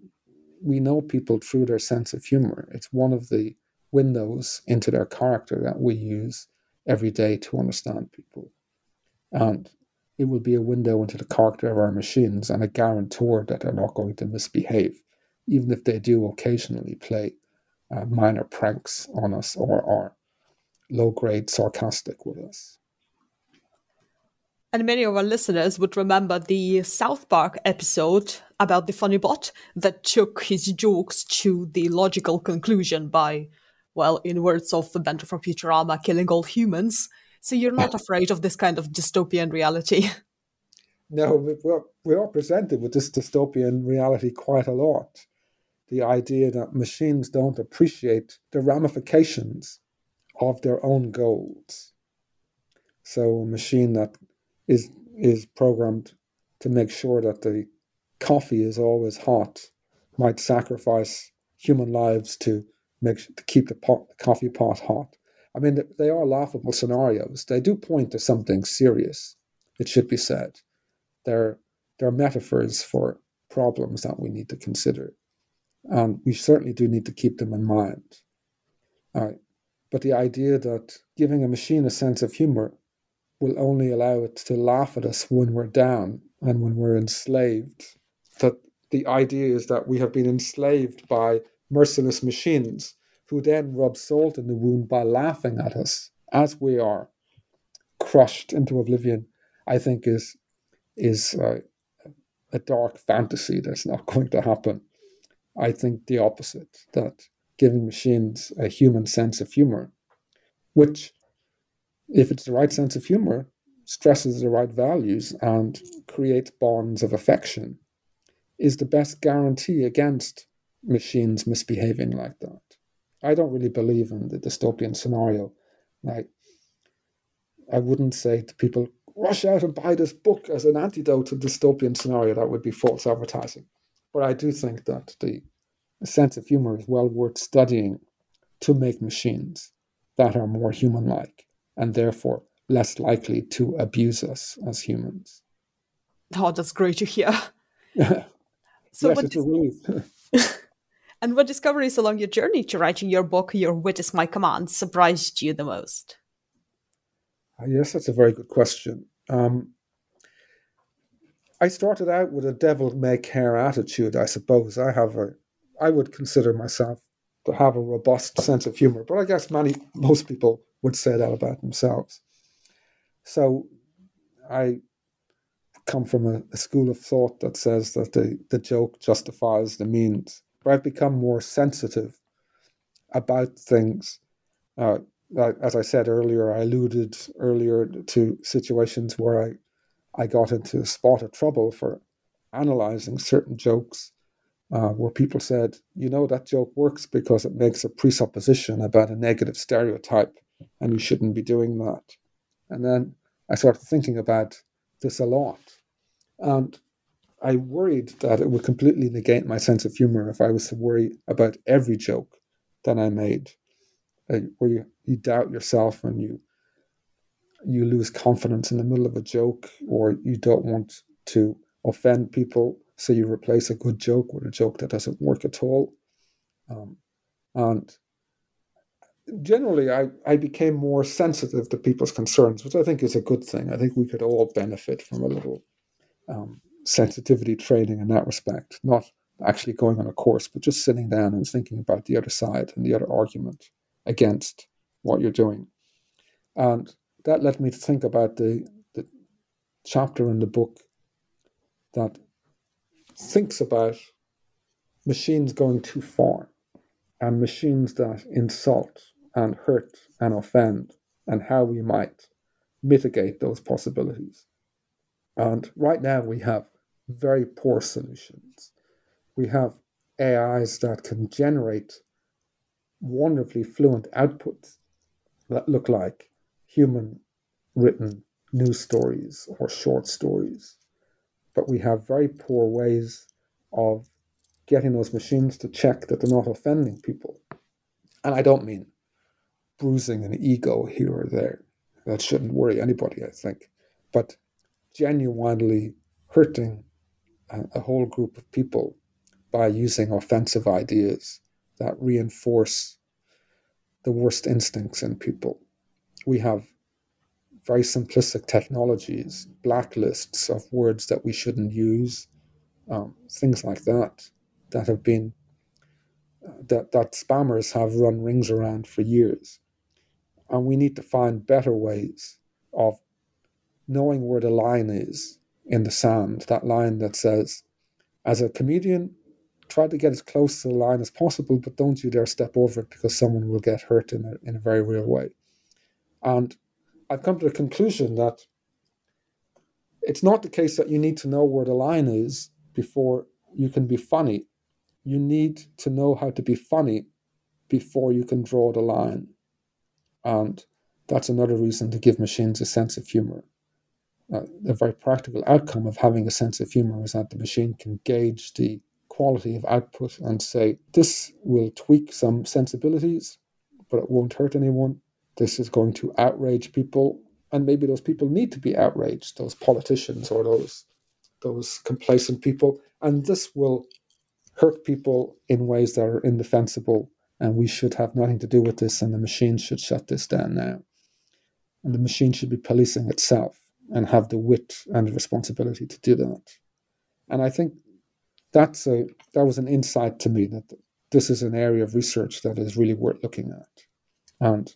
we know people through their sense of humor. It's one of the windows into their character that we use every day to understand people. And it will be a window into the character of our machines and a guarantor that they're not going to misbehave even if they do occasionally play uh, minor pranks on us or are low grade sarcastic with us. And many of our listeners would remember the South Park episode about the funny bot that took his jokes to the logical conclusion by, well, in words of the Bender from Futurama, killing all humans. So you're not afraid of this kind of dystopian reality. No, we're, we are presented with this dystopian reality quite a lot the idea that machines don't appreciate the ramifications of their own goals. So a machine that is is programmed to make sure that the coffee is always hot might sacrifice human lives to make to keep the, pot, the coffee pot hot. I mean, they are laughable scenarios. They do point to something serious. It should be said. They're they're metaphors for problems that we need to consider. And we certainly do need to keep them in mind. All right. But the idea that giving a machine a sense of humor will only allow it to laugh at us when we're down and when we're enslaved, that the idea is that we have been enslaved by merciless machines who then rub salt in the wound by laughing at us as we are crushed into oblivion, I think is is uh, a dark fantasy that's not going to happen. I think the opposite, that giving machines a human sense of humor, which, if it's the right sense of humor, stresses the right values and creates bonds of affection, is the best guarantee against machines misbehaving like that. I don't really believe in the dystopian scenario. Like, I wouldn't say to people, rush out and buy this book as an antidote to dystopian scenario. That would be false advertising. But I do think that the sense of humor is well worth studying to make machines that are more human like and therefore less likely to abuse us as humans. Oh, that's great to hear. so yes, it's a relief. and what discoveries along your journey to writing your book, Your Wit is My Command, surprised you the most? Uh, yes, that's a very good question. Um, I started out with a devil may care attitude, I suppose. I have a, I would consider myself to have a robust sense of humor. But I guess many, most people would say that about themselves. So I come from a, a, school of thought that says that the, the joke justifies the means. But I've become more sensitive about things. Uh, as I said earlier, I alluded earlier to situations where I, I got into a spot of trouble for analyzing certain jokes uh, where people said, you know, that joke works because it makes a presupposition about a negative stereotype, and you shouldn't be doing that. And then I started thinking about this a lot. And I worried that it would completely negate my sense of humor if I was to worry about every joke that I made, uh, where you, you doubt yourself and you you lose confidence in the middle of a joke, or you don't want to offend people, so you replace a good joke with a joke that doesn't work at all. Um, and generally, I, I became more sensitive to people's concerns, which I think is a good thing. I think we could all benefit from a little um, sensitivity training in that respect, not actually going on a course, but just sitting down and thinking about the other side and the other argument against what you're doing. And that led me to think about the, the chapter in the book that thinks about machines going too far and machines that insult and hurt and offend and how we might mitigate those possibilities. And right now we have very poor solutions. We have AIs that can generate wonderfully fluent outputs that look like human written news stories or short stories. But we have very poor ways of getting those machines to check that they're not offending people. And I don't mean bruising an ego here or there. That shouldn't worry anybody, I think. But genuinely hurting a, whole group of people by using offensive ideas that reinforce the worst instincts in people. We have very simplistic technologies, blacklists of words that we shouldn't use, um, things like that, that have been uh, that that spammers have run rings around for years, and we need to find better ways of knowing where the line is in the sand, that line that says, as a comedian, try to get as close to the line as possible, but don't you dare step over it because someone will get hurt in a, in a very real way. And I've come to the conclusion that it's not the case that you need to know where the line is before you can be funny. You need to know how to be funny before you can draw the line. And that's another reason to give machines a sense of humor uh, a very practical outcome of having a sense of humor is that the machine can gauge the quality of output and say, this will tweak some sensibilities, but it won't hurt anyone. This is going to outrage people, and maybe those people need to be outraged, those politicians or those those complacent people, and this will hurt people in ways that are indefensible, and we should have nothing to do with this, and the machine should shut this down now. And the machine should be policing itself and have the wit and the responsibility to do that. And I think that's a that was an insight to me that this is an area of research that is really worth looking at. And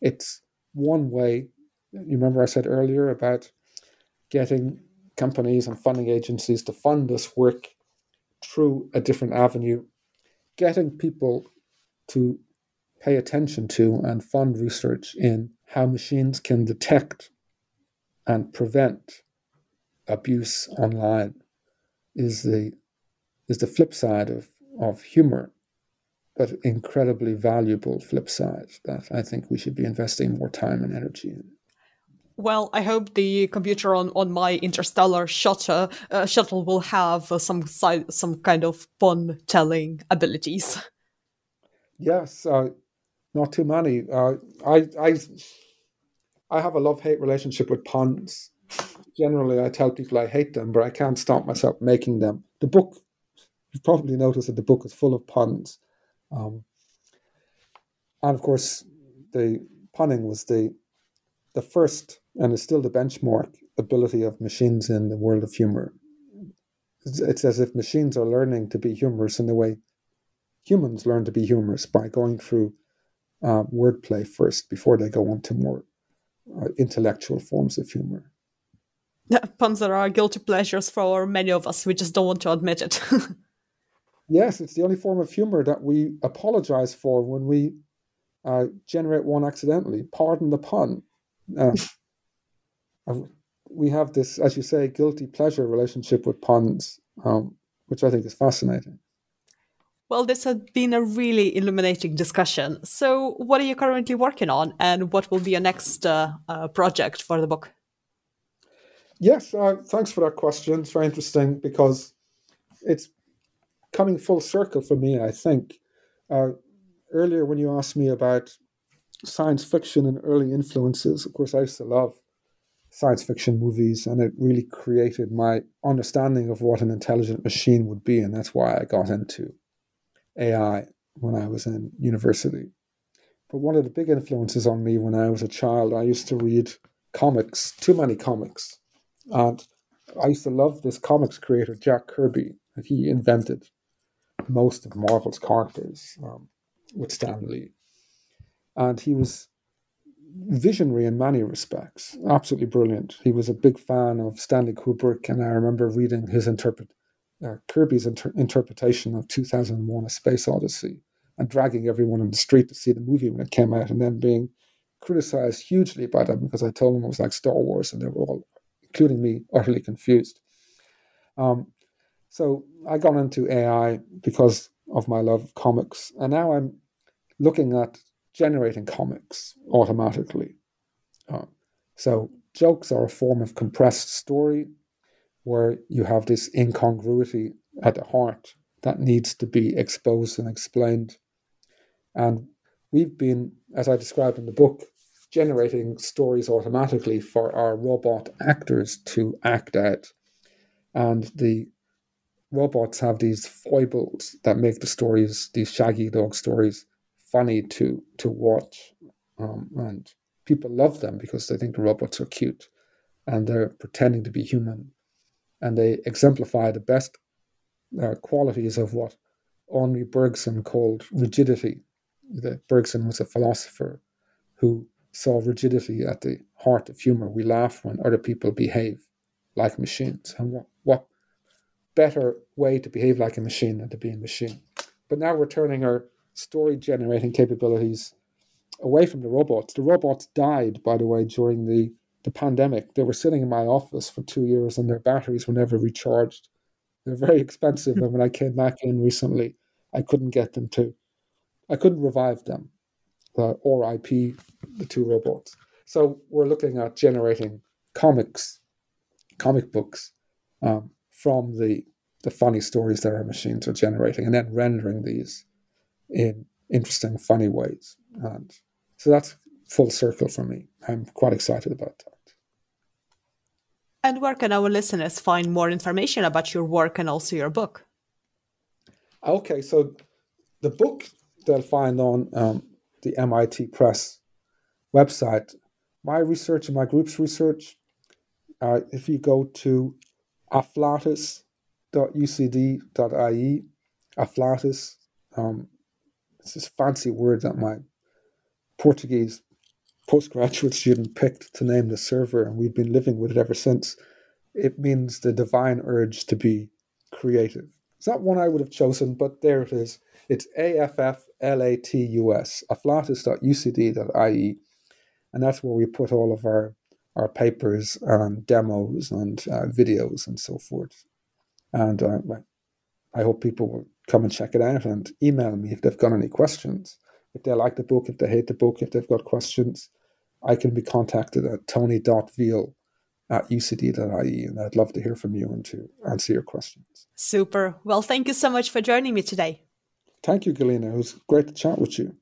it's one way. You remember I said earlier about getting companies and funding agencies to fund this work through a different avenue, getting people to pay attention to and fund research in how machines can detect and prevent abuse online is the is the flip side of, of humor, but incredibly valuable flip side that I think we should be investing more time and energy in. Well, I hope the computer on, on my interstellar shuttle uh, shuttle will have uh, some side, some kind of pun telling abilities. Yes, uh, not too many. Uh, I I I have a love hate relationship with puns. Generally, I tell people I hate them, but I can't stop myself making them. The book, you've probably noticed that the book is full of puns. Um, and of course, the punning was the the first and is still the benchmark ability of machines in the world of humor. It's, it's as if machines are learning to be humorous in the way humans learn to be humorous by going through uh, wordplay first before they go on to more uh, intellectual forms of humor. Puns are our guilty pleasures for many of us. We just don't want to admit it. yes, it's the only form of humor that we apologize for when we uh, generate one accidentally. Pardon the pun. Uh, we have this, as you say, guilty pleasure relationship with puns, um, which I think is fascinating. Well, this has been a really illuminating discussion. So, what are you currently working on, and what will be your next uh, uh, project for the book? Yes, uh, thanks for that question. It's very interesting because it's coming full circle for me, I think. Uh, earlier, when you asked me about science fiction and early influences, of course, I used to love science fiction movies, and it really created my understanding of what an intelligent machine would be, and that's why I got into AI when I was in university. But one of the big influences on me when I was a child, I used to read comics, too many comics. And I used to love this comics creator, Jack Kirby. He invented most of Marvel's characters um, with Stan Lee. And he was visionary in many respects, absolutely brilliant. He was a big fan of Stanley Kubrick, and I remember reading his interpret uh, Kirby's inter- interpretation of 2001: A Space Odyssey and dragging everyone in the street to see the movie when it came out, and then being criticized hugely by them because I told them it was like Star Wars, and they were all, including me, utterly confused. Um, so I got into AI because of my love of comics, and now I'm looking at generating comics automatically. Uh, so jokes are a form of compressed story where you have this incongruity at the heart that needs to be exposed and explained. And we've been, as I described in the book, generating stories automatically for our robot actors to act out. And the robots have these foibles that make the stories, these shaggy dog stories, funny to to watch. Um, and people love them because they think the robots are cute and they're pretending to be human and they exemplify the best uh, qualities of what Henri Bergson called rigidity. Bergson was a philosopher who saw rigidity at the heart of humor. We laugh when other people behave like machines. And what better way to behave like a machine than to be a machine? But now we're turning our story generating capabilities away from the robots. The robots died, by the way, during the the pandemic, they were sitting in my office for two years and their batteries were never recharged. They're very expensive. and when I came back in recently, I couldn't get them to, I couldn't revive them uh, or IP the two robots. So we're looking at generating comics, comic books um, from the, the funny stories that our machines are generating and then rendering these in interesting, funny ways. And so that's full circle for me. I'm quite excited about that. And where can our listeners find more information about your work and also your book? Okay, so the book they'll find on um, the MIT Press website. My research and my group's research, uh, if you go to afflatus.ucd.ie, afflatus, um, it's this fancy word that my Portuguese postgraduate student picked to name the server, and we've been living with it ever since. It means the divine urge to be creative. It's not one I would have chosen, but there it is. It's A-F-F-L-A-T-U-S, afflatus.ucd.ie, and that's where we put all of our, our papers and demos and uh, videos and so forth. And uh, I hope people will come and check it out and email me if they've got any questions. If they like the book, if they hate the book, if they've got questions, I can be contacted at tony.veale at ucd.ie, and I'd love to hear from you and to answer your questions. Super. Well, thank you so much for joining me today. Thank you, Galina. It was great to chat with you.